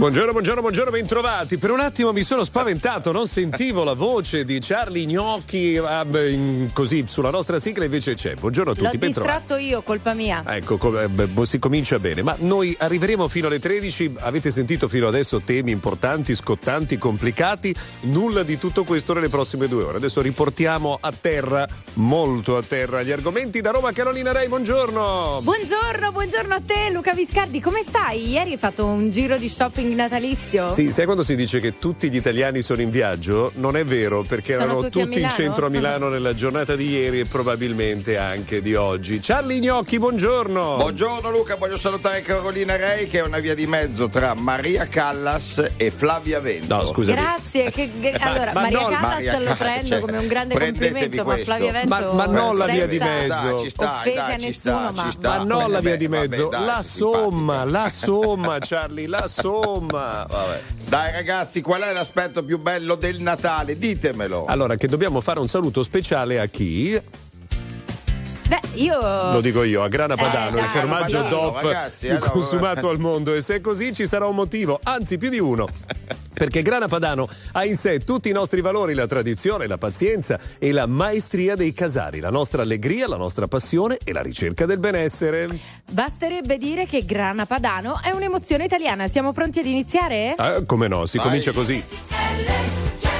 Buongiorno, buongiorno, buongiorno, bentrovati. Per un attimo mi sono spaventato, non sentivo la voce di Charlie Gnocchi eh, così sulla nostra sigla, invece c'è. Buongiorno a tutti, L'ho distratto io, colpa mia. Ecco, beh, si comincia bene, ma noi arriveremo fino alle 13, avete sentito fino adesso temi importanti, scottanti, complicati, nulla di tutto questo nelle prossime due ore. Adesso riportiamo a terra, molto a terra, gli argomenti da Roma Carolina Rei, buongiorno. Buongiorno, buongiorno a te Luca Viscardi, come stai? Ieri hai fatto un giro di shopping natalizio? Sì, sai quando si dice che tutti gli italiani sono in viaggio? Non è vero, perché sono erano tutti, tutti in centro a Milano nella giornata di ieri e probabilmente anche di oggi. Charlie Gnocchi, buongiorno. Buongiorno Luca, voglio salutare Carolina Rei che è una via di mezzo tra Maria Callas e Flavia Vento. No, scusa. Grazie. Che, che, allora, ma, ma Maria Callas Maria lo prendo cioè, come un grande complimento, ma Flavia Vento ma, ma non la via di mezzo. Dai, ci sta, dai, a nessuno, sta, ma... ma non la via di mezzo, vabbè, dai, la somma, la somma, Charlie, la somma. Vabbè. Dai ragazzi, qual è l'aspetto più bello del Natale? Ditemelo. Allora, che dobbiamo fare un saluto speciale a chi? Beh, io. Lo dico io, a Grana Padano, Eh, il formaggio Padano, DOP ragazzi, più eh, no, consumato al mondo. E se è così ci sarà un motivo, anzi più di uno. Perché Grana Padano ha in sé tutti i nostri valori, la tradizione, la pazienza e la maestria dei casari, la nostra allegria, la nostra passione e la ricerca del benessere. Basterebbe dire che Grana Padano è un'emozione italiana. Siamo pronti ad iniziare? Ah, come no, si Vai. comincia così. Come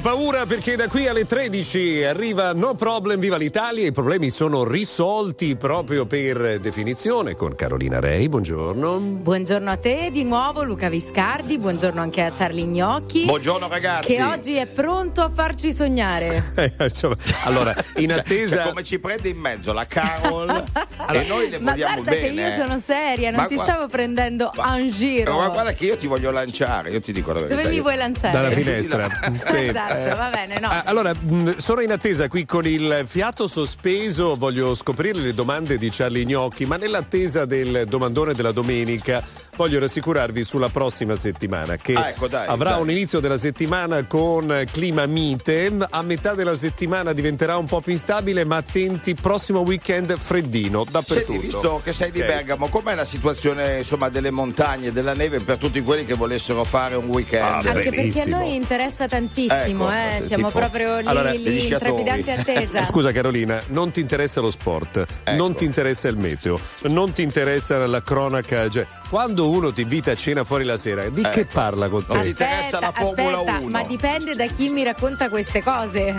Avere paura perché da qui alle 13 arriva No Problem Viva l'Italia. I problemi sono risolti proprio per definizione con Carolina Rei. Buongiorno. Buongiorno a te di nuovo Luca Viscardi, buongiorno anche a Charlie Gnocchi. Buongiorno ragazzi. Che oggi è pronto a farci sognare. Eh, cioè, allora, in Cioè, attesa. cioè, come ci prende in mezzo la Carol e noi le Ma vogliamo guarda bene. che io sono seria, non Ma ti guarda- stavo prendendo Ma- in giro. Ma guarda che io ti voglio lanciare, io ti dico la verità. Dove mi vuoi lanciare? Dalla Eh, finestra. Sì. Esatto, va bene, no. Ah, Allora, mh, sono in attesa qui con il fiato sospeso, voglio scoprire le domande di Charlie Gnocchi, ma nell'attesa del domandone della domenica voglio rassicurarvi sulla prossima settimana che Ah, ecco, dai, avrà dai. un inizio della settimana con clima mite, a metà della settimana diventerà un po' più instabile, ma attenti, prossimo weekend freddino dappertutto. Senti, visto che sei di Ok. Bergamo, com'è la situazione insomma, delle montagne della neve per tutti quelli che volessero fare un weekend? Ah, Anche perché a benissimo. noi interessa tantissimo, Ecco, eh. siamo tipo- proprio lì, Allora, lì in trepidante attesa. Scusa Carolina, non ti interessa lo sport, Ecco. non ti interessa il meteo, non ti interessa la cronaca, cioè, quando uno ti invita a cena fuori la sera, di che parla con te? Non ti interessa la Formula aspetta, 1? ma dipende da chi mi racconta queste cose.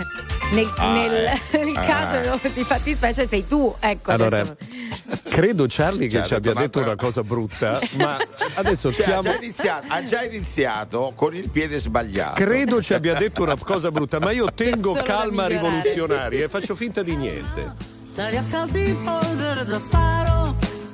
nel, Ah, nel- eh. nel caso di fattispecie sei tu. Ecco, Allora, adesso- credo Charlie che ci ha abbia detto una cosa brutta, ma adesso Cioè, ha, chiamo. già iniziato, ha già iniziato con il piede sbagliato. Credo ci abbia detto una cosa brutta, ma io tengo calma rivoluzionaria e faccio finta di niente. Dagli assalti di polvere da sparo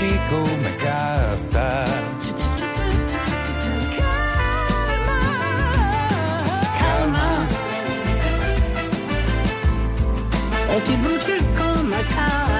bruci come carta. Calma, o ti bruci come carta.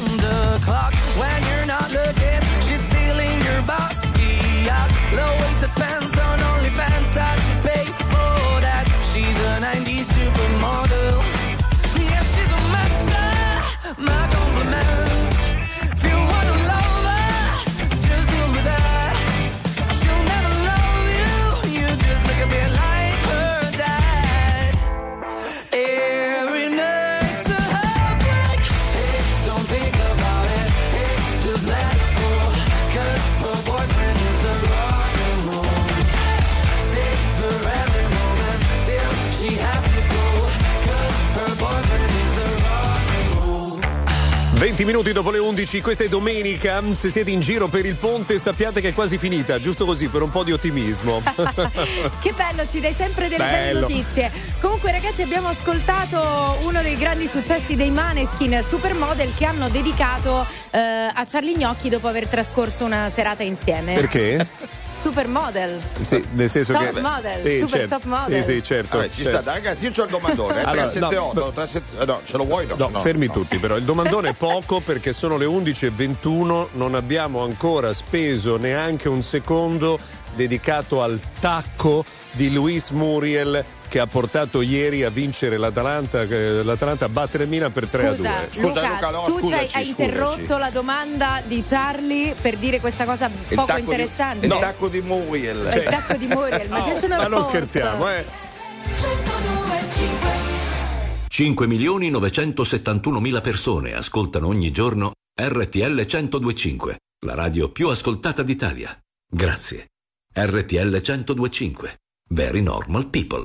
20 minuti dopo le 11, questa è domenica. Se siete in giro per il ponte sappiate che è quasi finita, giusto così per un po' di ottimismo. che bello, ci dai sempre delle Bello. belle notizie. Comunque, ragazzi, abbiamo ascoltato uno dei grandi successi dei Maneskin Supermodel che hanno dedicato eh, a Charlie Gnocchi dopo aver trascorso una serata insieme. Perché? Supermodel. Sì, nel senso Top che. model, sì, super certo. top model. Sì, sì, certo. Vabbè, ci certo. sta, ragazzi, io ho il domandone. Eh, Allora, 378, no, 37 eh, no, ce lo vuoi? No, No, no, fermi no. tutti però. Il domandone è poco perché sono le 11.21, non abbiamo ancora speso neanche un secondo dedicato al tacco di Luis Muriel che ha portato ieri a vincere l'Atalanta, eh, l'Atalanta a battere il Milan per 3 a 2. Scusa, Scusa, Luca, Luca, no, tu ci hai, scusaci, hai interrotto scusaci. la domanda di Charlie per dire questa cosa Il poco interessante. Di, il tacco di Muriel. Il tacco di Muriel, ma che ce ne ma non scherziamo, eh. 5 milioni 971 mila persone ascoltano ogni giorno RTL 1025, la radio più ascoltata d'Italia. Grazie. RTL 1025. Very normal people.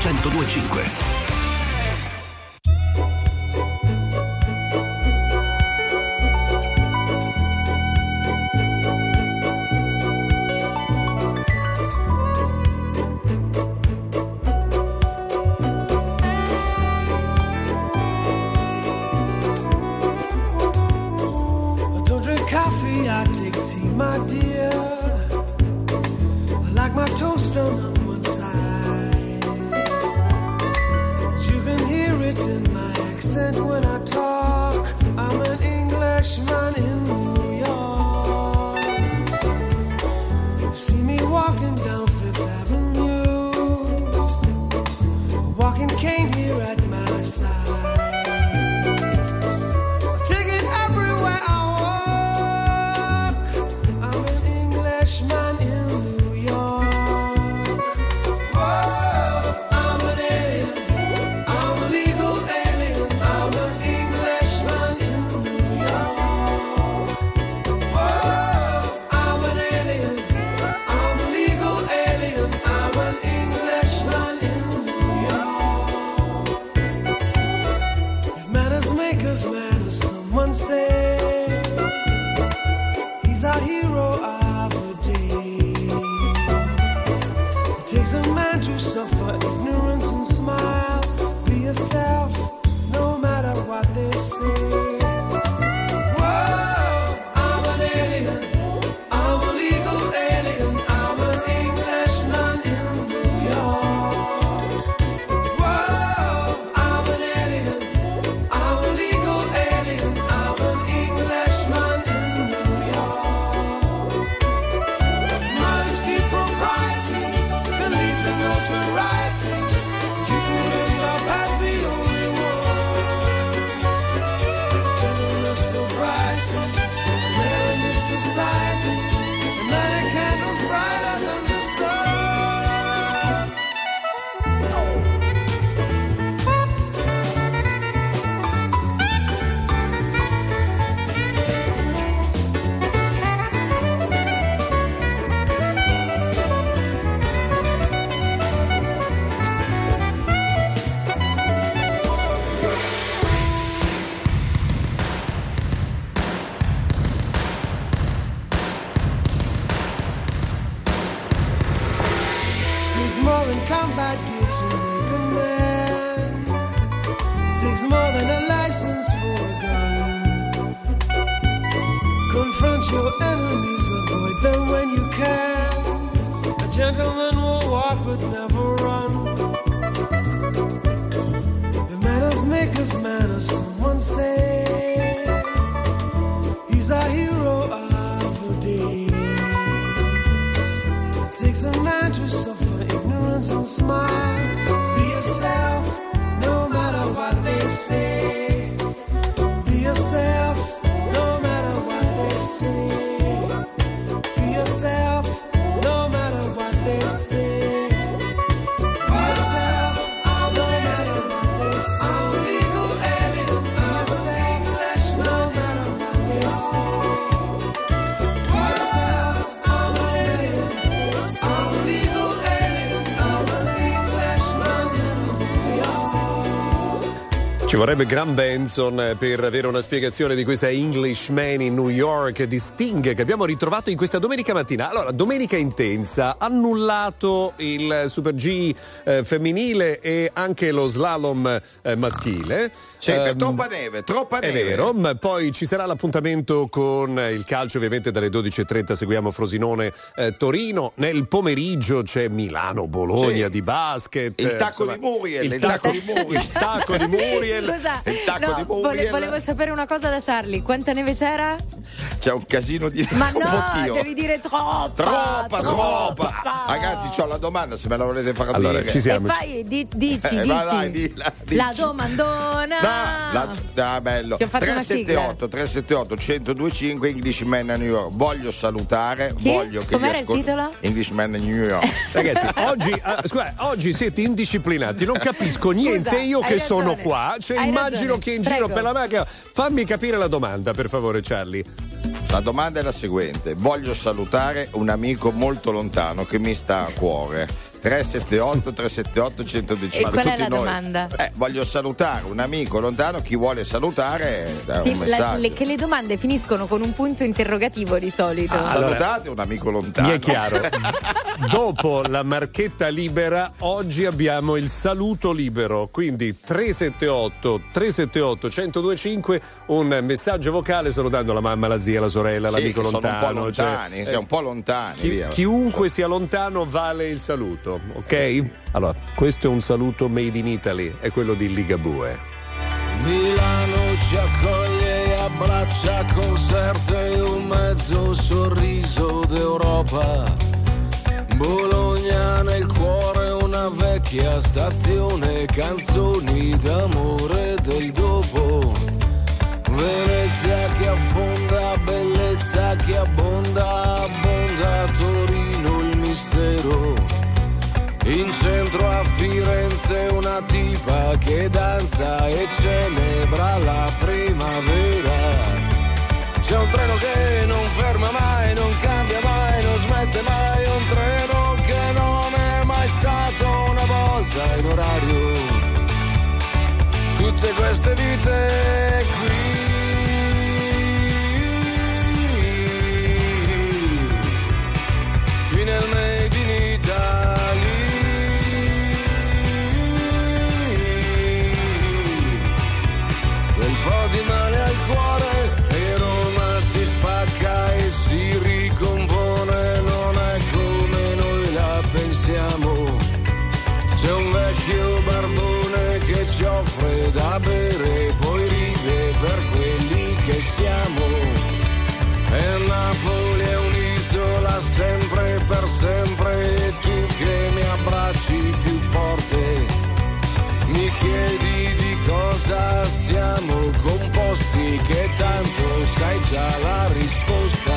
1025. Vorrebbe Graham Benson eh, per avere una spiegazione di questa Englishman in New York di Sting che abbiamo ritrovato in questa domenica mattina. Allora, domenica intensa, annullato il Super G eh, femminile e anche lo slalom eh, maschile. Sì, per Ehm, troppa neve, troppa È neve. vero, ma poi ci sarà l'appuntamento con il calcio, ovviamente dalle 12.30 seguiamo Frosinone eh, Torino. Nel pomeriggio c'è Milano Bologna Sì. di basket. Il tacco di Muriel, Il, il tacco, tacco di Muriel. il tacco di Muriel. Scusa, Il tacco no, di vole- volevo sapere una cosa da Charlie. Quanta neve c'era? C'è un casino di Ma un no, pochino. devi dire troppa. Troppa, troppa. troppa. Ragazzi, ho la domanda se me la volete far Allora, dire. ci E siamo. fai, di- dici, Eh, dici. vai, dilla, La dici. domandona. No, la, ah, bello. Ti ho fatto una 378 378 1025 Englishman a New York. Voglio salutare, Chi? voglio che Com'era gli il ascol- titolo? Englishman a New York. Ragazzi, oggi, ah, scusa, oggi siete indisciplinati, non capisco niente io hai che ragione. sono qua. Cioè, Hai immagino ragione. che in Prego. giro per la macchina. Fammi capire la domanda, per favore, Charlie. La domanda è la seguente: voglio salutare un amico molto lontano che mi sta a cuore. 378 378 110 E qual è la noi. domanda? Eh, voglio salutare un amico lontano, chi vuole salutare eh, Sì, un la- messaggio. le- che le domande finiscono con un punto interrogativo di solito. Ah, allora- Salutate un amico lontano. Mi è chiaro. Dopo la marchetta libera, oggi abbiamo il saluto libero. Quindi 378 378 1025 un messaggio vocale salutando la mamma, la zia, la sorella, Sì, l'amico che sono lontano. un po' lontani, cioè, è un po' lontani, chi- via. chiunque sia lontano vale il saluto, ok? Allora, questo è un saluto made in Italy, è quello di Ligabue. Milano ci accoglie e abbraccia concerto e un mezzo sorriso d'Europa. Bologna nel cuore una vecchia stazione, canzoni d'amore del dopo. Venezia che affonda, bellezza che abbonda In centro a Firenze una tipa che danza e celebra la primavera. C'è un treno che non ferma mai, non cambia mai, non smette mai, un treno che non è mai stato una volta in orario. Tutte queste vite siamo composti, che tanto sai già la risposta.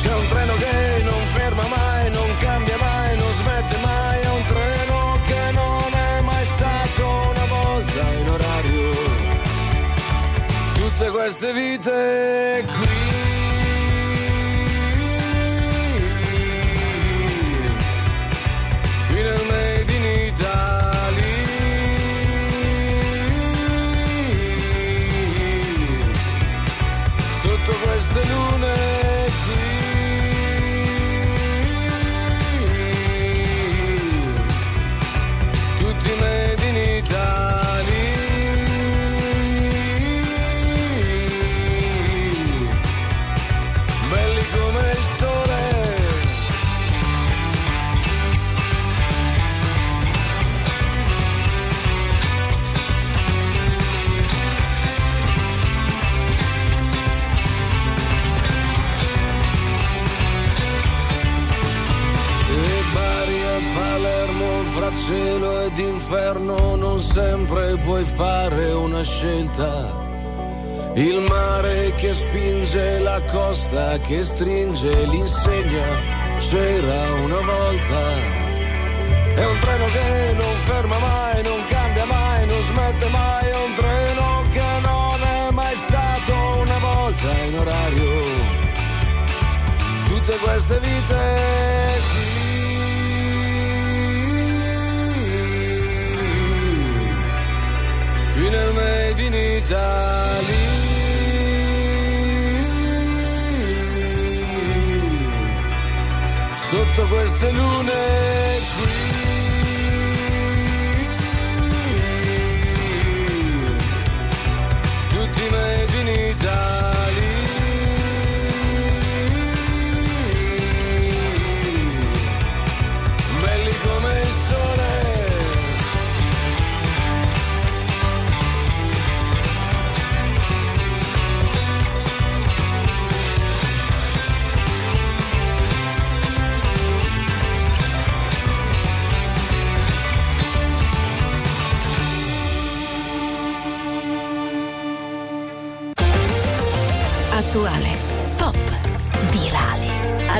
C'è un treno che non ferma mai, non cambia mai, non smette mai, è un treno che non è mai stato una volta in orario. Tutte queste vite costa che stringe, l'insegna c'era una volta. È un treno che non ferma mai, Sotto queste lune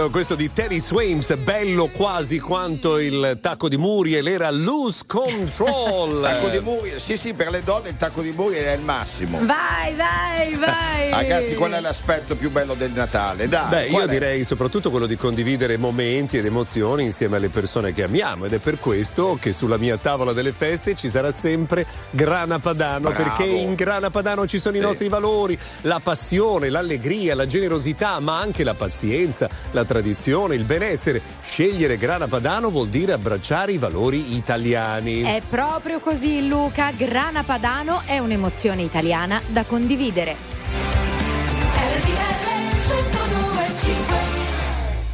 Bello questo di Terry Swains, bello quasi quanto il tacco di Muriel era Lose Control. Tacco di Muriel, sì, sì, per le donne il tacco di Muriel è il massimo. Vai, vai, vai. Ragazzi, qual è l'aspetto più bello del Natale? Dai, Beh, io è? direi soprattutto quello di condividere momenti ed emozioni insieme alle persone che amiamo ed è per questo che sulla mia tavola delle feste ci sarà sempre Grana Padano Bravo. perché in Grana Padano ci sono i Sì. nostri valori, la passione, l'allegria, la generosità, ma anche la pazienza, la tradizione, il benessere. Scegliere Grana Padano vuol dire abbracciare i valori italiani. È proprio così, Luca. Grana Padano è un'emozione italiana da condividere.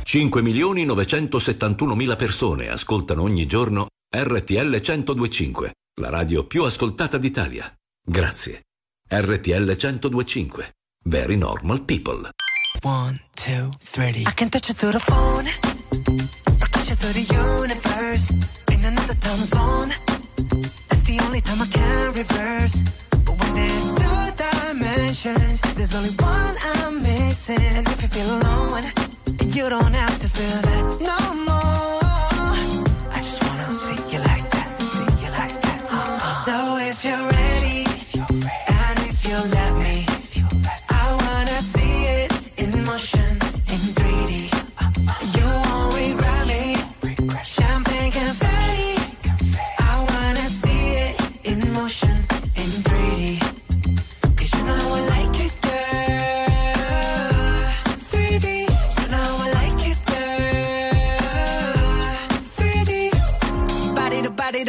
5 milioni 971 mila persone ascoltano ogni giorno RTL 1025, la radio più ascoltata d'Italia. Grazie. RTL 1025. Very normal people. One, two, three. I can touch you through the phone, or touch you through the universe. In another time zone, that's the only time I can reverse. But when there's two dimensions, there's only one I'm missing. And if you feel alone, you don't have to feel that no more.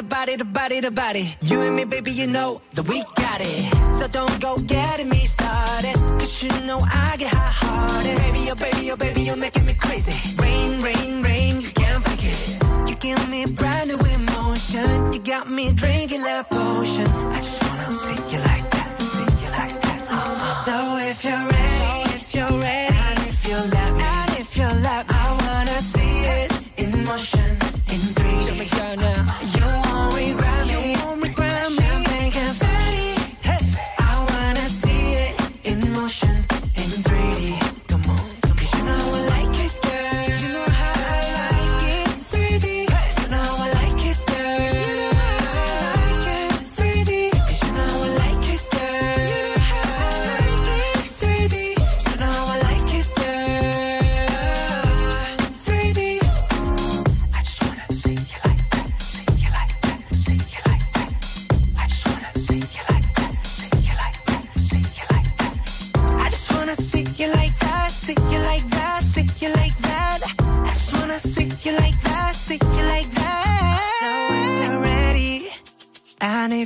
Body to body to body. You and me, baby, you know that we got it. So don't go getting me started. Cause you know I get hot hearted. Baby, oh baby, oh baby, you're making me crazy. Rain, rain, rain, you can't fake it. You give me brand new emotion. You got me drinking that potion. I just wanna see you like that, see you like that. Uh-uh. So if you're ready,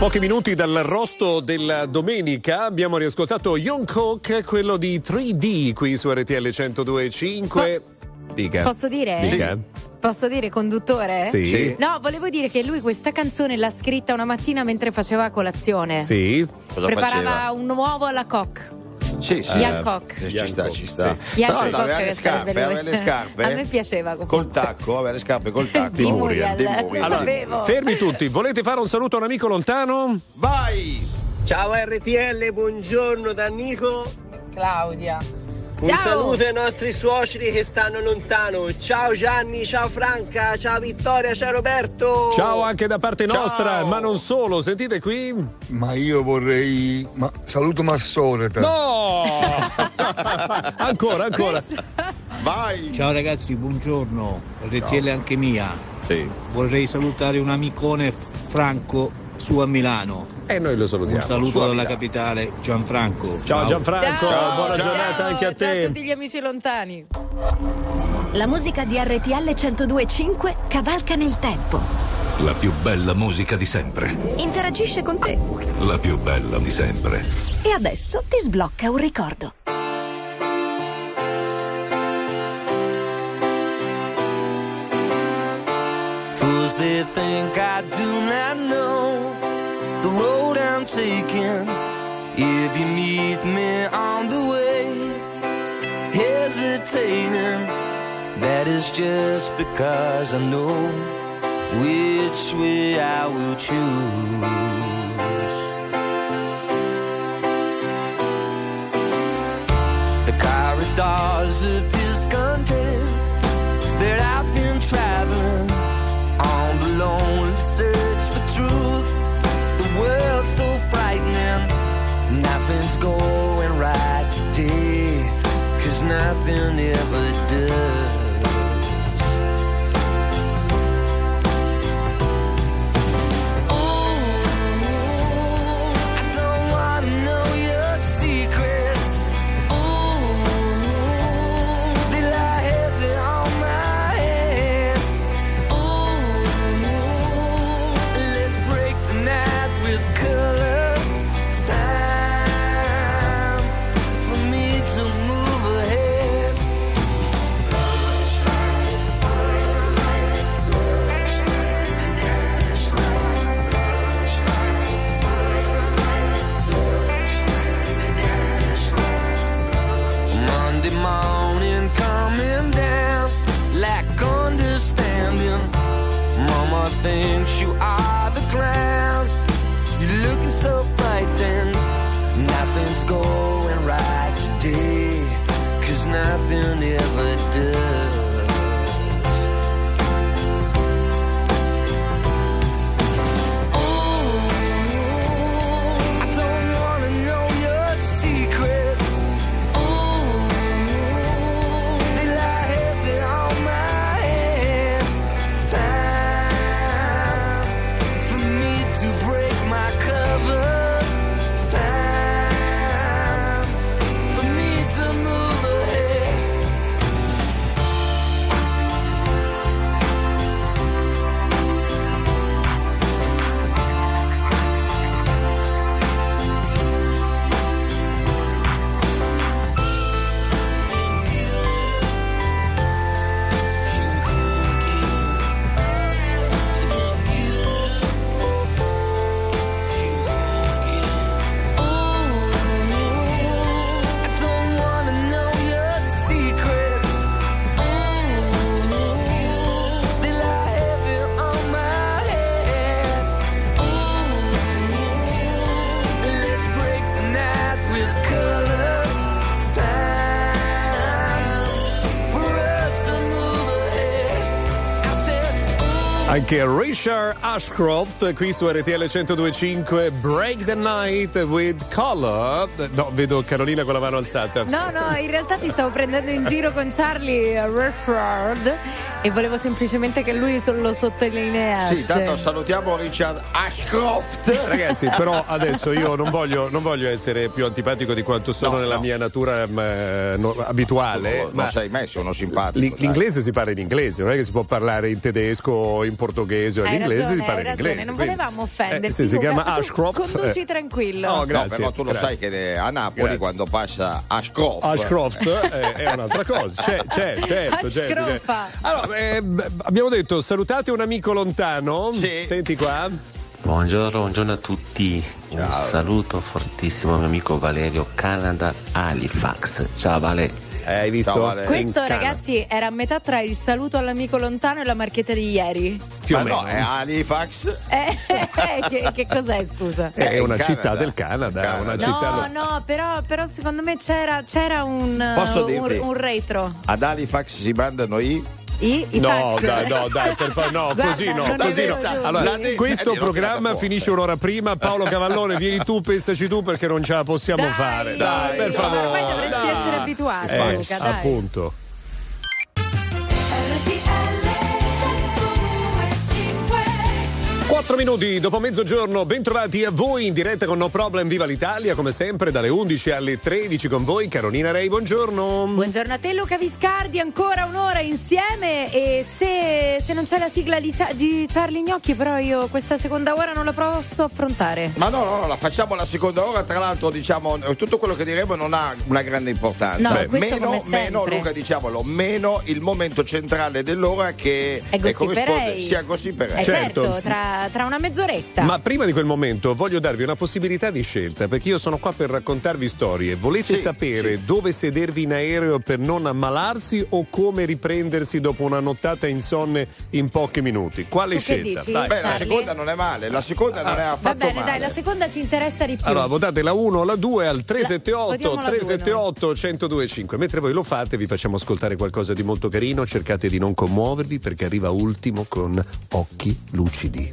pochi minuti dal rosto della domenica abbiamo riascoltato Young Cook, quello di 3D qui su RTL 102.5. Dica. Posso dire? Dica. Posso dire conduttore? Sì. Sì. No, volevo dire che lui questa canzone l'ha scritta una mattina mentre faceva colazione. Sì. Preparava un uovo alla coque. Sì, sì. Jan Koch. Eh, Ci sta, ci sta. No, Koch no, aveva le scarpe, aveva le scarpe. A me piaceva comunque. Col tacco, aveva le scarpe col tacco. Di Muriel. Di Muriel. sapevo. Fermi tutti, volete fare un saluto a un amico lontano? Vai! Ciao RTL, buongiorno da Nico. Claudia. Un Ciao. saluto ai nostri suoceri che stanno lontano. Ciao Gianni, ciao Franca, ciao Vittoria, ciao Roberto. Ciao anche da parte nostra, ma non solo, sentite qui. Ma io vorrei. Ma saluto Massoreta. No! ancora, ancora. Vai! Ciao ragazzi, buongiorno. RTL Ciao. anche mia. Sì. Vorrei salutare un amicone Franco su a Milano. E noi lo salutiamo. Un saluto dalla capitale, Gianfranco. Ciao Gianfranco, Ciao. buona Ciao. giornata anche a Ciao a te. tutti gli amici lontani. La musica di RTL 102.5 cavalca nel tempo. La più bella musica di sempre. Interagisce con te. La più bella di sempre. E adesso ti sblocca un ricordo. Fools they think I do not know the road I'm taking. If you meet me on the way, hesitating, that is just because I know which way I will choose. been here for Anche Richard Ashcroft qui su RTL 1025 Break the Night with Color. No, vedo Carolina con la mano alzata. No, no, in realtà ti stavo prendendo in giro con Charlie Redford e volevo semplicemente che lui lo sottolineasse. Sì, tanto salutiamo Richard Ashcroft. Ragazzi, però adesso io non voglio, non voglio essere più antipatico di quanto sono No, nella no. mia natura mm, eh, no- abituale. Non ma sei mai, sono simpatico. dai. l'inglese si parla in inglese, non è che si può parlare in tedesco o in portoghese o all'inglese ragione, si parla in ragione, inglese. non quindi- volevamo offenderti. Eh, si chiama Tu Ashcroft. Conduci eh. tranquillo. No, No, grazie. però tu lo grazie. sai che a Napoli Grazie. quando passa Ashcroft Ashcroft eh, è un'altra cosa. C'è, c'è, certo, certo. certo. Allora, eh, abbiamo detto salutate un amico lontano. Senti qua. Buongiorno, buongiorno a tutti. Un saluto fortissimo al mio amico Valerio Canada Halifax. Ciao Vale. Eh, hai visto? Ciao, Vale. Questo, ragazzi, era a metà tra il saluto all'amico lontano e la marchetta di ieri. Più Ma o meno. no, è Halifax. Eh, eh, che, che cos'è, scusa? È una in città Canada. del Canada, Canada. una No, città. no, però, però secondo me c'era, c'era un, Posso un, dirti? un retro. Ad Halifax si mandano i I, i No, fax. dai, no, dai, per fa- no, Guarda, così no, così no. Allora, questo programma finisce un'ora prima. Paolo Cavallone, vieni tu, pensaci tu perché non ce la possiamo Dai, fare. Dai, per favore. ormai dovresti dai. essere abituato, Eh, Luca, dai. appunto. Quattro minuti dopo mezzogiorno, bentrovati a voi in diretta con No Problem Viva l'Italia, come sempre dalle 11 alle 13 con voi, Carolina Rei, buongiorno. Buongiorno a te Luca Viscardi, ancora un'ora insieme e se, se non c'è la sigla di, di Charlie Gnocchi però io questa seconda ora non la posso affrontare. Ma no, no, no, la facciamo la seconda ora. Tra l'altro, diciamo, eh, tutto quello che diremo non ha una grande importanza. No, questo meno, meno, Luca, diciamolo, meno il momento centrale dell'ora che È eh, Gossiperei. corrisponde sia Gossiperei. Eh certo, Certo. tra, tra una mezz'oretta. Ma prima di quel momento voglio darvi una possibilità di scelta perché io sono qua per raccontarvi storie. Volete Sì, sapere dove sedervi in aereo per non ammalarsi o come riprendersi dopo una nottata insonne in pochi minuti? Quale Tu che scelta? dici? Dai. Beh, la seconda non è male, la seconda non è Va affatto bene, male. dai, la seconda ci interessa di più. Allora, votate la 1 o la 2 al 378 votiamo la due, 378 1025. Mentre voi lo fate, vi facciamo ascoltare qualcosa di molto carino. Cercate di non commuovervi perché arriva ultimo con occhi lucidi.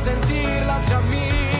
sentirla già mia.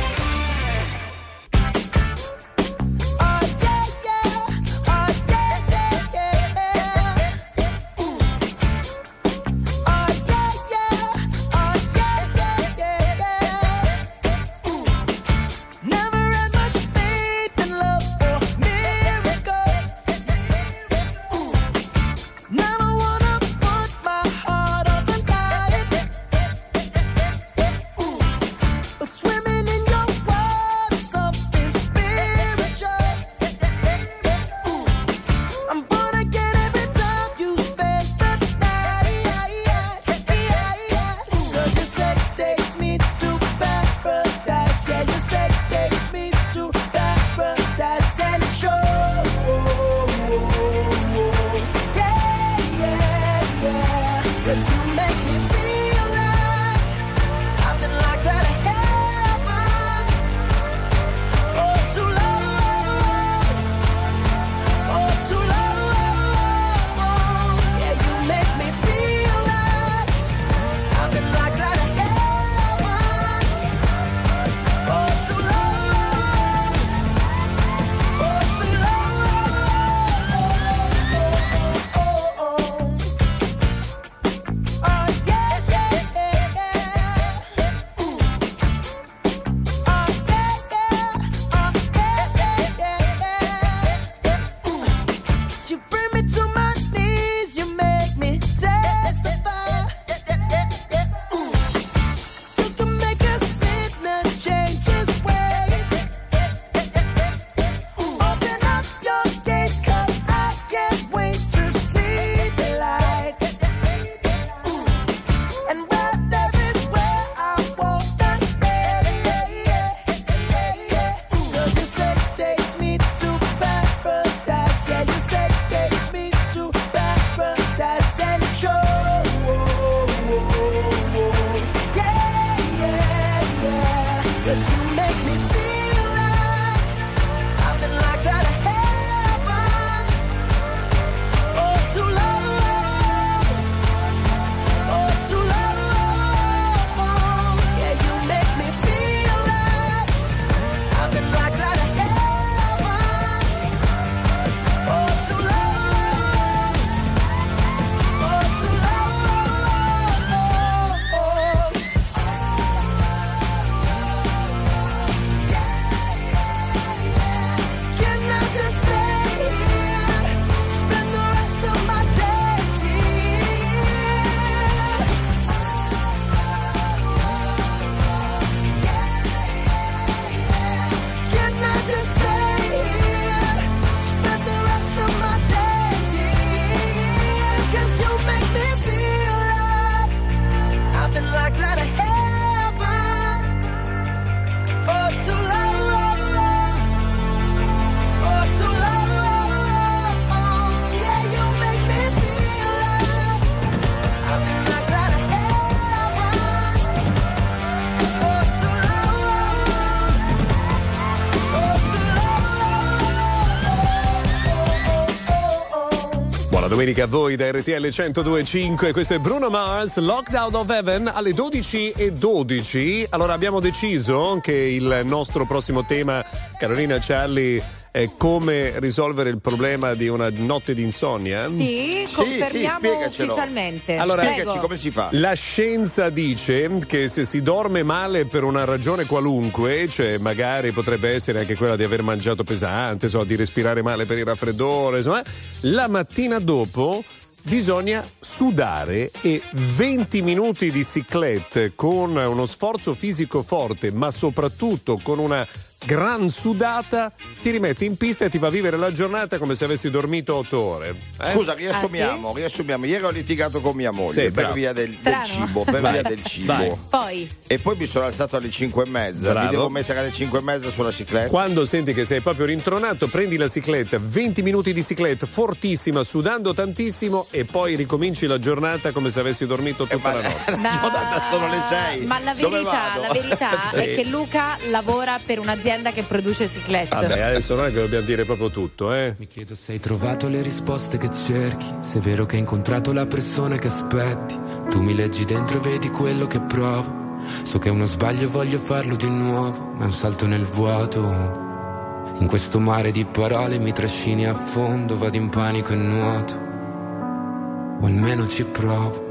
Domenica a voi da RTL 1025, questo è Bruno Mars, Lockdown of Heaven alle 12 e 12. Allora abbiamo deciso che il nostro prossimo tema, Carolina Charlie, è come risolvere il problema di una notte di insonnia. Sì, confermiamo ufficialmente. Allora, Prego. La scienza dice che se si dorme male per una ragione qualunque, cioè magari potrebbe essere anche quella di aver mangiato pesante, so, di respirare male per il raffreddore, insomma, la mattina dopo bisogna sudare e 20 minuti di ciclette con uno sforzo fisico forte, ma soprattutto con una gran sudata ti rimette in pista e ti fa vivere la giornata come se avessi dormito otto ore. eh? Scusa, riassumiamo, riassumiamo. Ieri ho litigato con mia moglie Sì, per bravo. via del, del cibo. Per Vai, via del cibo. vai. Poi, E poi mi sono alzato alle 5 e mezza. Bravo. Mi devo mettere alle 5 e mezza sulla cicletta. Quando senti che sei proprio rintronato, prendi la cicletta, 20 minuti di cicletta fortissima, sudando tantissimo e poi ricominci la giornata come se avessi dormito tutta la notte. La giornata sono le 6. ma la verità, la verità Sì. è che Luca lavora per un'azienda l'azienda che produce ciclette. Vabbè, adesso non è che dobbiamo dire proprio tutto, eh. Mi chiedo se hai trovato le risposte che cerchi, se è vero che hai incontrato la persona che aspetti. Tu mi leggi dentro e vedi quello che provo. So che è uno sbaglio e voglio farlo di nuovo, ma è un salto nel vuoto. In questo mare di parole mi trascini a fondo, vado in panico e nuoto. O almeno ci provo.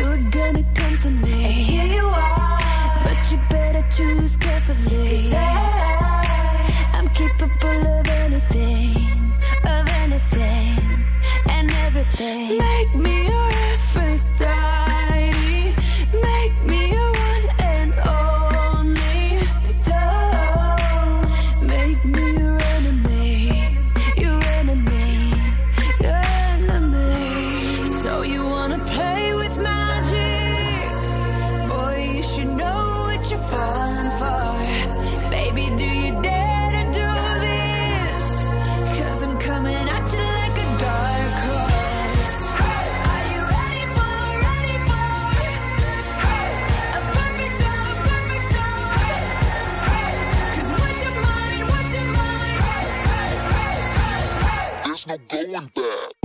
I knew you were, you were gonna come to me. And here you are, but you better choose carefully. I'm capable of no going back.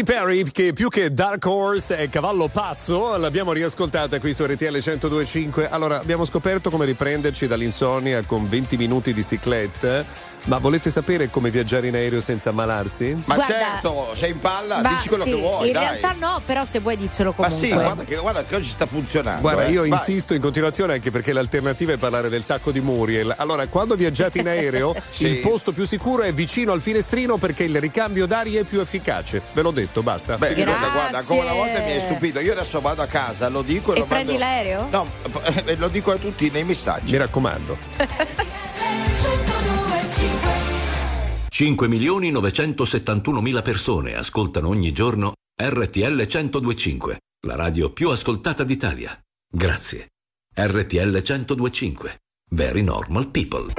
Katy Perry, che più che Dark Horse è cavallo pazzo, l'abbiamo riascoltata qui su RTL 1025. Allora, abbiamo scoperto come riprenderci dall'insonnia con 20 minuti di ciclette. Ma volete sapere come viaggiare in aereo senza ammalarsi? Ma Guarda- certo, sei in palla, Ma dici quello sì, che vuoi. In dai. realtà no, però se vuoi dicelo Ma comunque. sì, guarda che, guarda che oggi sta funzionando. Guarda, eh. io Vai. insisto in continuazione anche perché l'alternativa è parlare del tacco di Muriel. Allora, quando viaggiate in aereo, Sì. il posto più sicuro è vicino al finestrino perché il ricambio d'aria è più efficace. Ve l'ho detto, basta. Beh, Grazie. guarda, guarda, ancora una volta mi hai stupito. Io adesso vado a casa, lo dico e, E lo prendi mando- l'aereo? No, lo dico a tutti nei messaggi. Mi raccomando. 5 milioni 971 mila persone ascoltano ogni giorno RTL 1025, la radio più ascoltata d'Italia. Grazie. RTL 1025. Very normal people.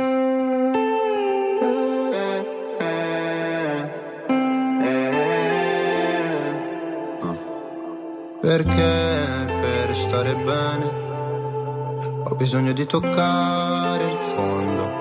Perché per stare bene ho bisogno di toccare il fondo.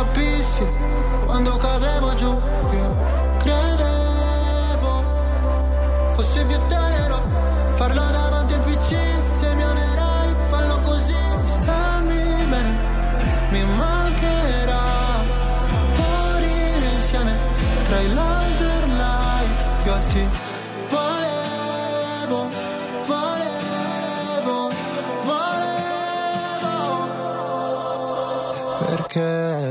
Che tu mi capissi quando cadevo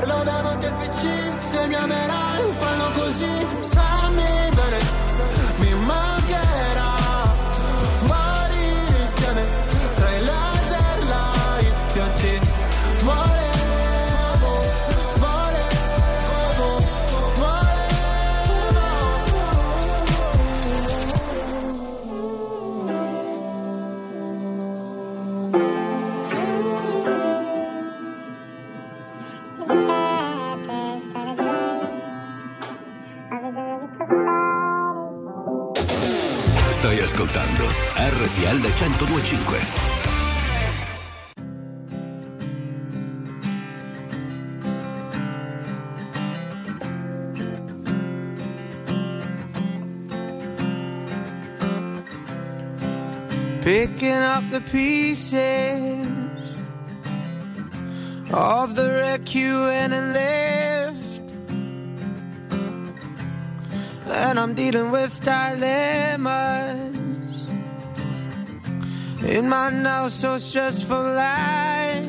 Farlo davanti al PC Se mi amerai fallo così RTL 1025. Picking up the pieces of the wreck you and left. And I'm dealing with dilemmas in my now so stressful life.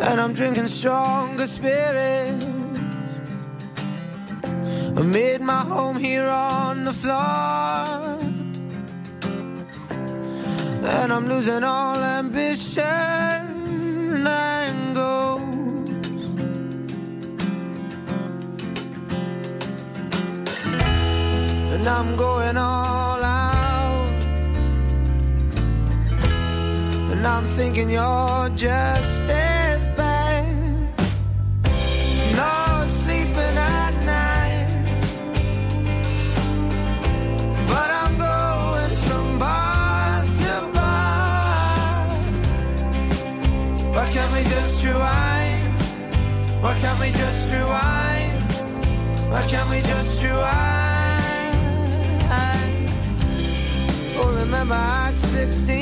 And I'm drinking stronger spirits. I made my home here on the floor. And I'm losing all ambition and goals. And I'm going all I'm thinking you're just as bad. No sleeping at night. But I'm going from bar to bar. Why can't we just rewind? Why can't we just rewind? Why can't we just rewind? Oh, remember at 16?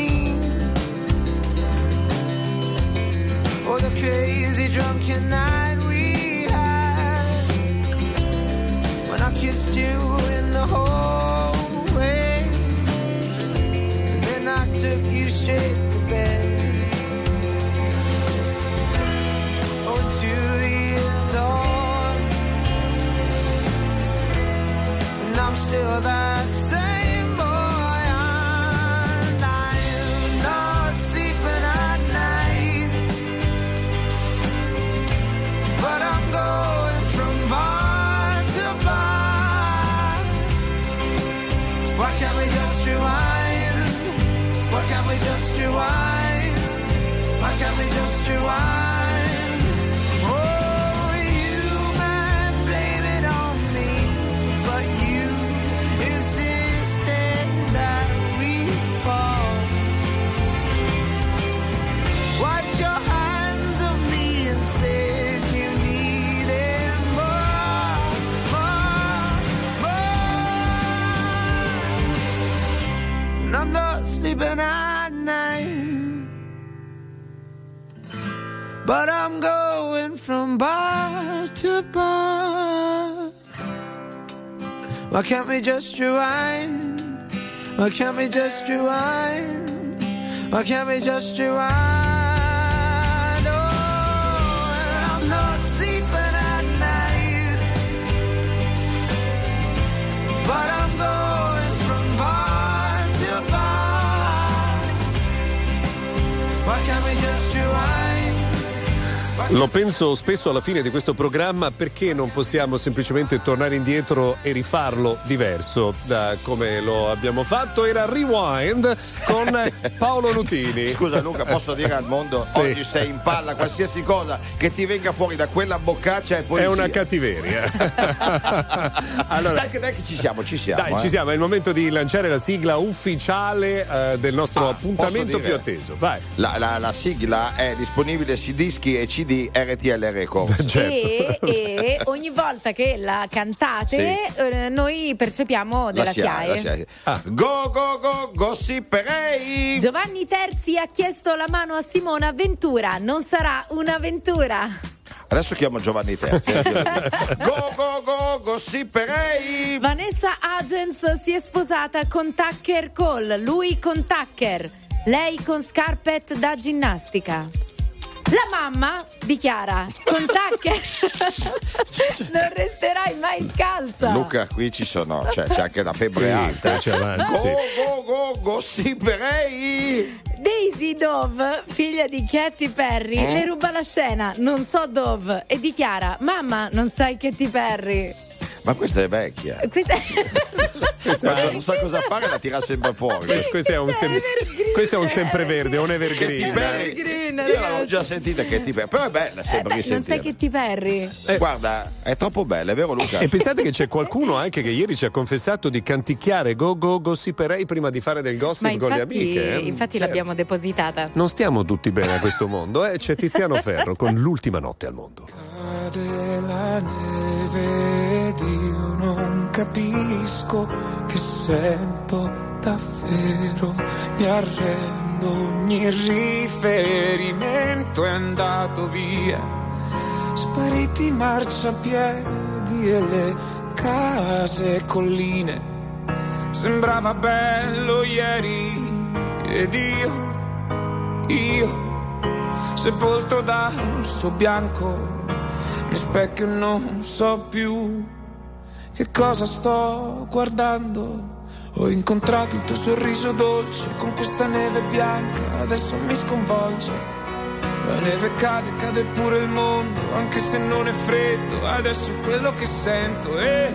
Crazy drunken night we had when I kissed you in the hallway, and then I took you straight to bed. Oh, years on, and I'm still that Why can't we just rewind? Why can't we just rewind? Why can't we just rewind? Lo penso spesso alla fine di questo programma perché non possiamo semplicemente tornare indietro e rifarlo diverso da come lo abbiamo fatto. Era Rewind con Paolo Nutini. Scusa Luca, posso dire al mondo, Sì. oggi sei in palla, qualsiasi cosa che ti venga fuori da quella boccaccia è È poesia. una cattiveria. allora, dai, che- dai che ci siamo, ci siamo. Dai, eh. ci siamo, è il momento di lanciare la sigla ufficiale eh, del nostro Ah, appuntamento più atteso. Vai. La, la- la sigla è disponibile su dischi e CD RTL Records. Certo. E, e ogni volta che la cantate, eh, noi percepiamo della La SIAE. SIAE. Go go go gossiperei! Giovanni Terzi ha chiesto la mano a Simona Ventura. Non sarà un'avventura. Adesso chiamo Giovanni Terzi. eh. go go go gossiperei! Vanessa Agens si è sposata con Tucker Cole, lui con Tucker, lei con scarpet da ginnastica. La mamma dichiara con Tucker non resterai mai scalza. Luca, qui ci sono, cioè, c'è anche la febbre Sì, alta. avanti, Go sì. go go gossiperei! Daisy Dove, figlia di Katy Perry, Eh? le ruba la scena, non so Dove, e dichiara: Mamma, non sai Katy Perry. Ma questa è vecchia. Questa Quando non sa cosa fare la tira sempre fuori. Questo, questo è un sem- questo è un sempreverde, un evergreen. Perry. Evergreen, Io l'avevo ragazzi. già sentita Katy Perry, però è bella Eh, sempre beh, non sai risentirla. Katy Perry. Guarda, è troppo bella, è vero Luca? E pensate che c'è qualcuno anche che ieri ci ha confessato di canticchiare go go gossiperei prima di fare del gossip Ma con le amiche. eh? infatti Certo. l'abbiamo depositata. Non stiamo tutti bene a questo mondo, eh? C'è Tiziano Ferro con l'ultima notte al mondo. Cade la neve capisco che sento davvero. Mi arrendo, ogni riferimento è andato via. Spariti marciapiedi e le case e colline. Sembrava bello ieri ed io, io sepolto dal suo bianco, mi specchio non so più che cosa sto guardando? Ho incontrato il tuo sorriso dolce con questa neve bianca, adesso mi sconvolge. La neve cade, cade pure il mondo, anche se non è freddo, adesso è quello che sento. E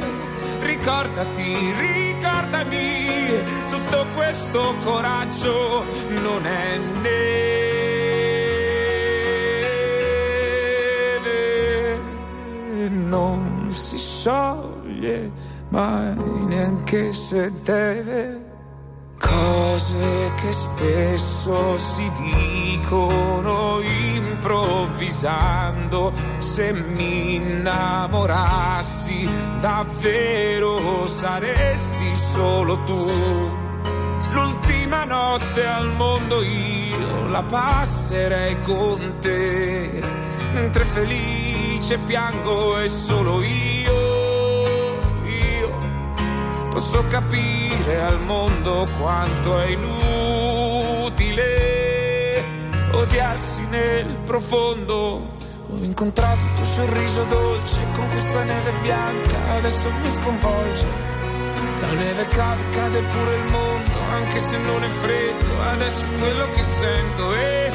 ricordati, ricordami, tutto questo coraggio non è neve, non si scioglie mai neanche se deve. Cose che spesso si dicono improvvisando, se mi innamorassi davvero saresti solo tu. L'ultima notte al mondo io la passerei con te, mentre felice piango e solo io posso capire al mondo quanto è inutile odiarsi nel profondo. Ho incontrato il tuo sorriso dolce con questa neve bianca, adesso mi sconvolge. La neve cade, cade pure il mondo, anche se non è freddo, adesso è quello che sento. E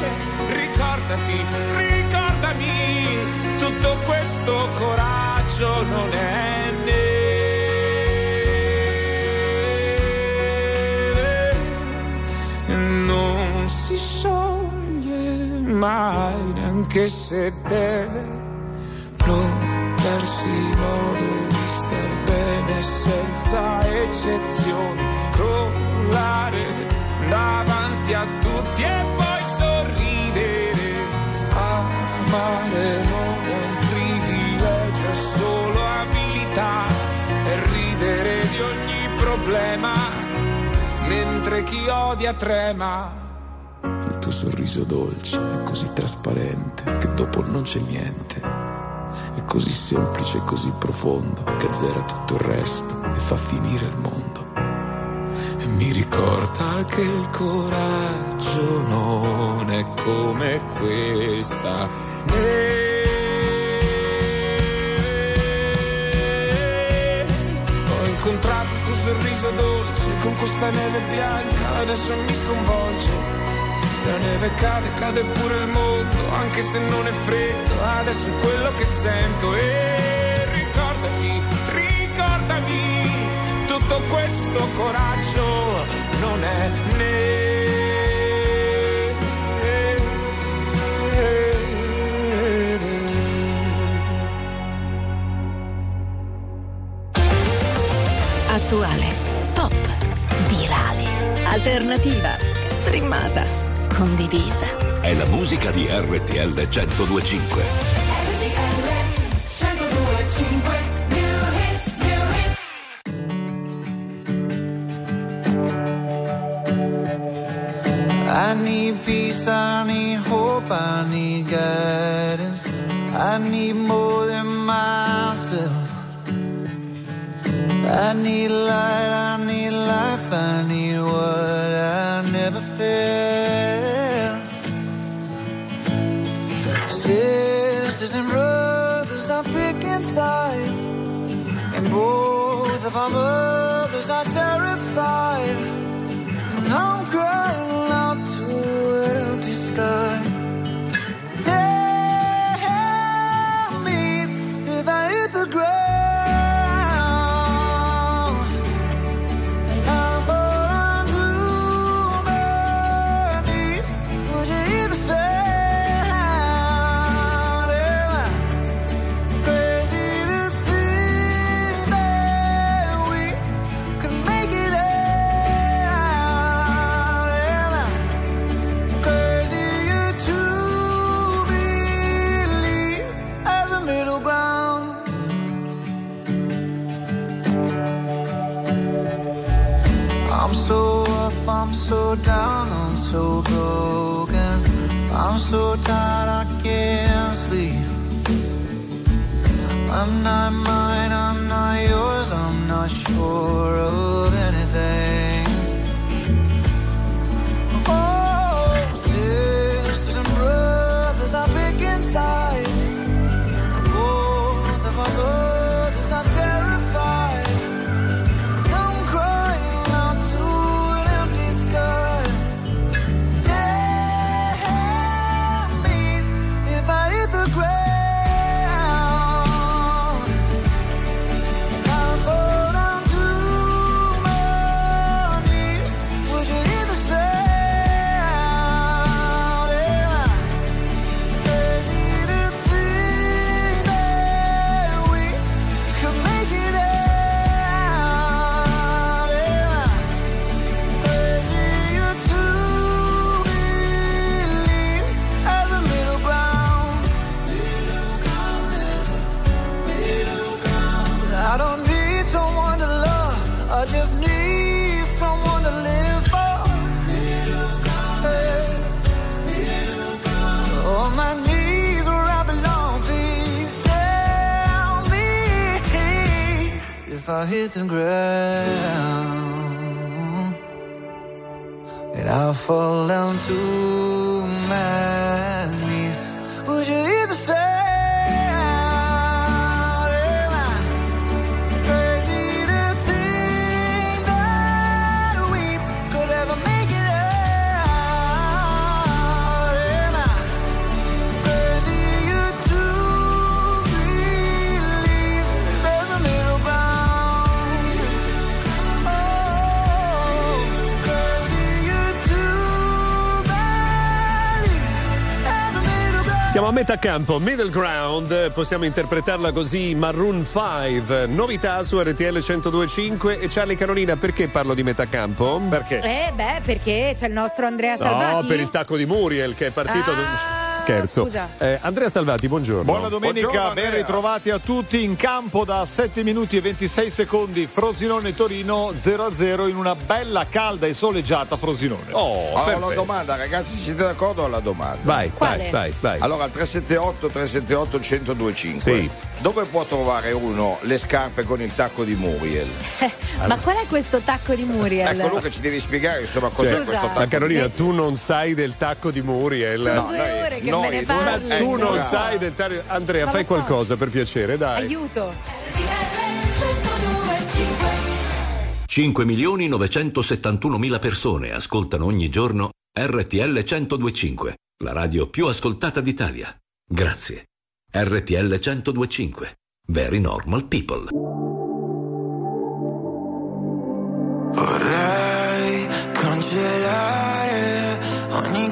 ricordati, ricordami, tutto questo coraggio non è neve. Mai neanche se deve non darsi modo di star bene senza eccezioni. Crollare davanti a tutti e poi sorridere. Amare non è un privilegio è solo abilità. E ridere di ogni problema mentre chi odia trema. Tuo sorriso dolce è così trasparente che dopo non c'è niente. È così semplice e così profondo che azzera tutto il resto e fa finire il mondo. E mi ricorda che il coraggio non è come questa. Ho incontrato il sorriso dolce con questa neve bianca, adesso mi sconvolge. La neve cade, cade pure il mondo, anche se non è freddo, adesso è quello che sento. E ricordati, ricordami, tutto questo coraggio non è Attuale, pop, virale, alternativa, streamata, condivisa. È la musica di RTL 1025. I need peace, I need hope, I need guidance. I need more than myself. I need light, I'm not mine, I'm not yours, I'm not sure of anything. I hit the ground. And I fall down to Siamo a metà campo, middle ground, possiamo interpretarla così, Maroon 5, novità su RTL 1025 e Charlie Carolina, perché parlo di metà campo? Perché? Eh beh, perché c'è il nostro Andrea Salvati. No, per il tacco di Muriel che è partito. Ah, Scherzo. scusa. Eh, Andrea Salvati, buongiorno. Buona domenica, Buongiorno, ben ritrovati a tutti in campo da 7 minuti e 26 secondi Frosinone Torino 0-0 in una bella calda e soleggiata Frosinone. Oh, Allora, la domanda, ragazzi, siete d'accordo alla domanda? Vai, vai, vai, vai. Allora, al 378 378 1025. Sì. Dove può trovare uno le scarpe con il tacco di Muriel? Eh, Ma qual è questo tacco di Muriel? Ecco, Luca ci devi spiegare insomma cos'è Cioè, questo tacco. Ma Carolina, tu non sai del tacco di Muriel. Sono due ore che me ne Ma parli. tu non sai del tacco. Andrea, Ma fai so. qualcosa per piacere, dai. Aiuto. 5 milioni 971 mila persone ascoltano ogni giorno RTL 1025, la radio più ascoltata d'Italia. Grazie. RTL 1025. Very normal people. Vorrei cancellare ogni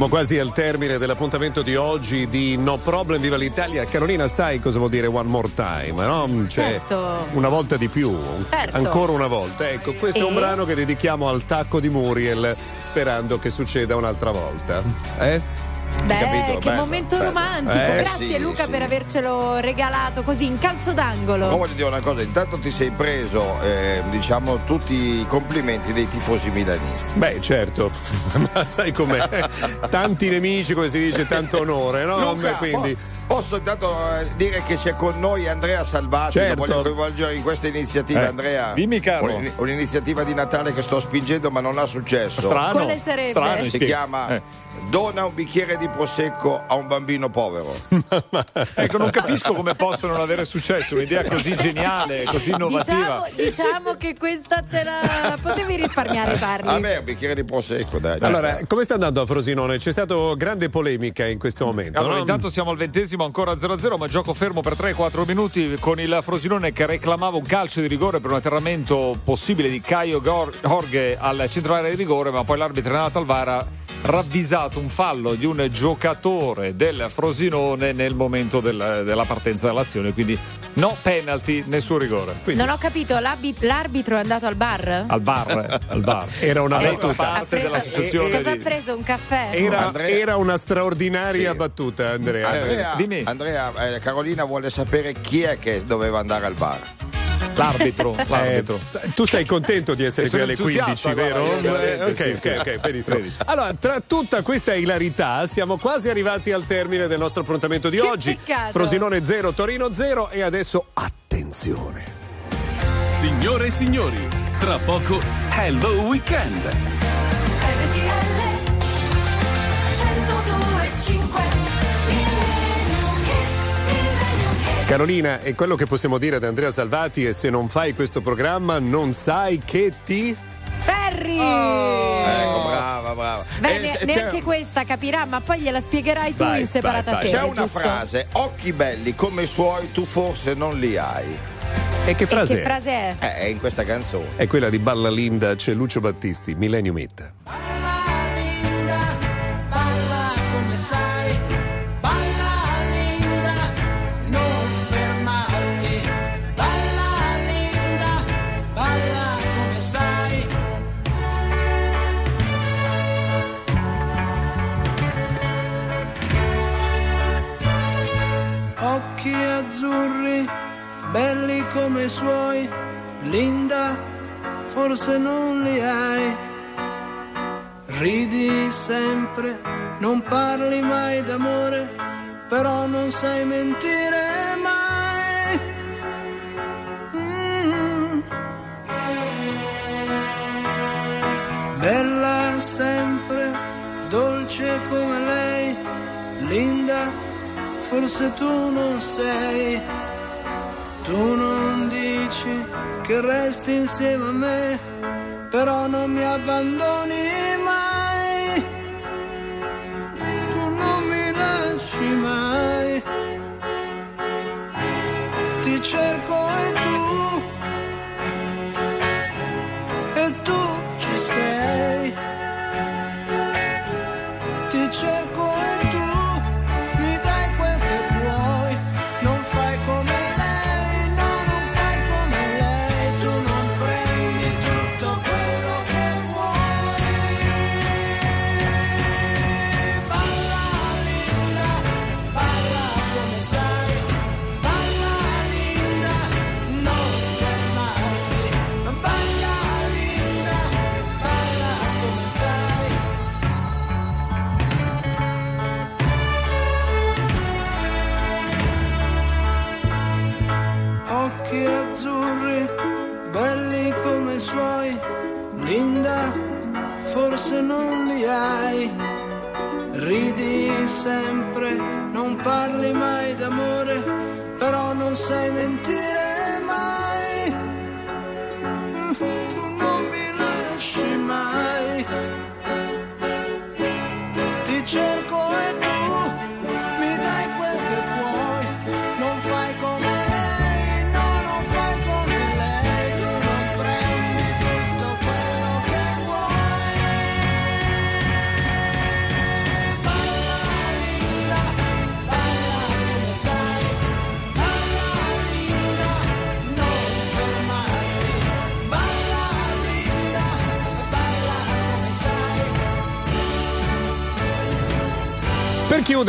Siamo quasi al termine dell'appuntamento di oggi di No Problem Viva l'Italia. Carolina, sai cosa vuol dire one more time, no? Cioè, Certo. una volta di più, Certo. ancora una volta. Ecco, questo è un E? brano che dedichiamo al tacco di Muriel, sperando che succeda un'altra volta. Eh? Beh, capito? che Bello, momento bello. romantico. Eh, Grazie sì, Luca sì. per avercelo regalato così in calcio Ma d'angolo. voglio dire una cosa, intanto ti sei preso, eh, diciamo, tutti i complimenti dei tifosi milanisti. Beh, certo, ma sai com'è? Tanti nemici, come si dice, tanto onore, no? Luca, Quindi. po- posso intanto eh, dire che c'è con noi Andrea Salvati, Certo. lo voglio coinvolgere in questa iniziativa, Eh, Andrea. dimmi, caro. Un- Un'iniziativa di Natale che sto spingendo ma non ha successo. Strano. Quale sarebbe? Strano, Si spiega. chiama Eh. Dona un bicchiere di prosecco a un bambino povero. Ecco, non capisco come possono non avere successo, un'idea così geniale, così innovativa. Diciamo, diciamo che questa te la potevi risparmiare, Parli. Vabbè, un bicchiere di prosecco, dai. Allora, come sta andando a Frosinone? C'è stata grande polemica in questo momento. Allora, no? intanto siamo al ventesimo, ancora 0-0, ma gioco fermo per 3-4 minuti con il Frosinone che reclamava un calcio di rigore per un atterramento possibile di Caio Gor- Jorge al centro area di rigore, ma poi l'arbitro Renato Alvara ha ravvisato un fallo di un giocatore del Frosinone nel momento del- della partenza dell'azione, quindi no penalty, nessun rigore. Quindi, Non ho capito, l'arbitro è andato al bar? al bar, al bar. Era una Ha battuta. parte Ha preso- dell'associazione Cosa ha di- preso? Un caffè? Era, Andrea- era una straordinaria Sì. battuta, Andrea. Andrea, dimmi. Andrea, eh, Carolina vuole sapere chi è che doveva andare al bar. L'arbitro, Eh, l'arbitro. tu sei contento di essere E qui alle 15, entusiasta, vero? guarda, Eh, ok, sì, ok, sì. ok, benissimo. Credi. Allora, tra tutta questa ilarità, siamo quasi arrivati al termine del nostro appuntamento di Che oggi. peccato. Frosinone 0, Torino 0 e adesso attenzione. Signore e signori, tra poco Hello Weekend. Carolina, e quello che possiamo dire ad Andrea Salvati è se non fai questo programma non sai che ti... Perry! Ecco, brava, brava. Beh, Eh, neanche questa capirà, ma poi gliela spiegherai tu Vai, in separata vai, vai. sede. C'è una giusto? frase, occhi belli come i suoi, tu forse non li hai. E che frase che è? frase è? Eh, È in questa canzone. È quella di Balla Linda, c'è Lucio Battisti, Millennium Hit. Azzurri, belli come i suoi, linda, forse non li hai. Ridi sempre, non parli mai d'amore, però non sai mentire mai. Mm. Bella sempre, dolce come lei, linda, forse tu non sei. Tu non dici che resti insieme a me, però non mi abbandoni mai. Tu non mi lasci mai. Ti cerco e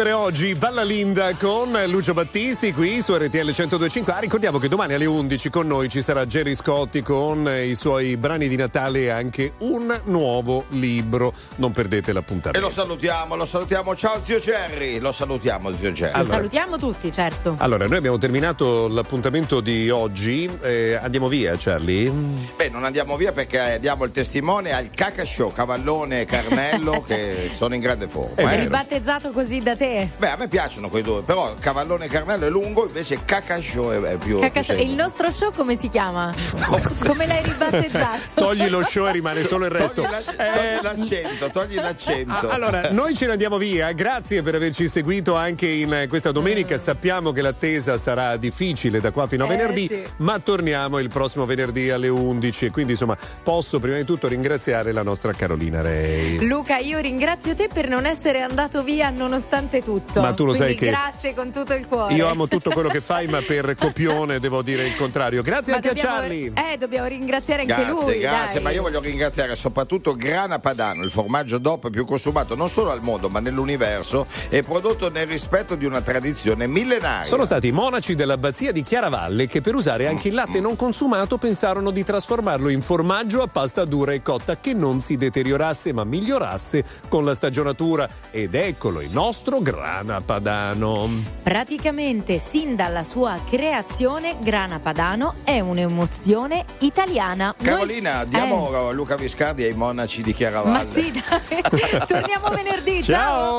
chiudere oggi, Balla Linda con Lucio Battisti qui su RTL 1025. Ah, ricordiamo che domani alle 11 con noi ci sarà Jerry Scotti con i suoi brani di Natale e anche un nuovo libro. Non perdete E l'appuntamento. lo salutiamo, lo salutiamo. Ciao zio Jerry, lo salutiamo zio Jerry. Lo salutiamo tutti, certo. Allora, noi abbiamo terminato l'appuntamento di oggi. Eh, andiamo via, Charlie? Beh, non andiamo via perché diamo il testimone al Caca Show, Cavallone e Carmello che sono in grande forma. eh. Ribattezzato così da te. Beh, a me piacciono quei due, però Cavallone e Carmello è lungo, invece Caca Show è, è più. Più semplice. il nostro show come si chiama? Come l'hai ribattezzato? Togli lo show e rimane solo il resto. Togli, la- togli l'accento, togli l'accento. Ah, Allora, noi ce ne andiamo via. Grazie per averci seguito anche in eh, questa domenica. Sappiamo che l'attesa sarà difficile da qua fino a Eh, venerdì, sì. ma torniamo il prossimo venerdì alle 11. Quindi, insomma, posso prima di tutto ringraziare la nostra Carolina Rei. Luca, io ringrazio te per non essere andato via nonostante tutto. Ma tu lo sai Quindi che- Grazie con tutto il cuore. Io amo tutto quello che fai, ma per copione devo dire il contrario. Grazie Ma anche dobbiamo- a Charlie. Eh, dobbiamo ringraziare anche Grazie, lui. grazie, dai. ma io voglio ringraziare soprattutto Grana Padano, il formaggio DOP più consumato non solo al mondo ma nell'universo e prodotto nel rispetto di una tradizione millenaria. Sono stati i monaci dell'abbazia di Chiaravalle che per usare anche il latte non consumato pensarono di trasformarlo in formaggio a pasta dura e cotta che non si deteriorasse ma migliorasse con la stagionatura. Ed eccolo il nostro grana padano. Praticamente sin dalla sua creazione Grana Padano è un'emozione italiana. Noi- Carolina, diamo Luca Viscardi ai monaci di Eh, Chiaravalle. ma sì, dai. Torniamo venerdì. Ciao. ciao.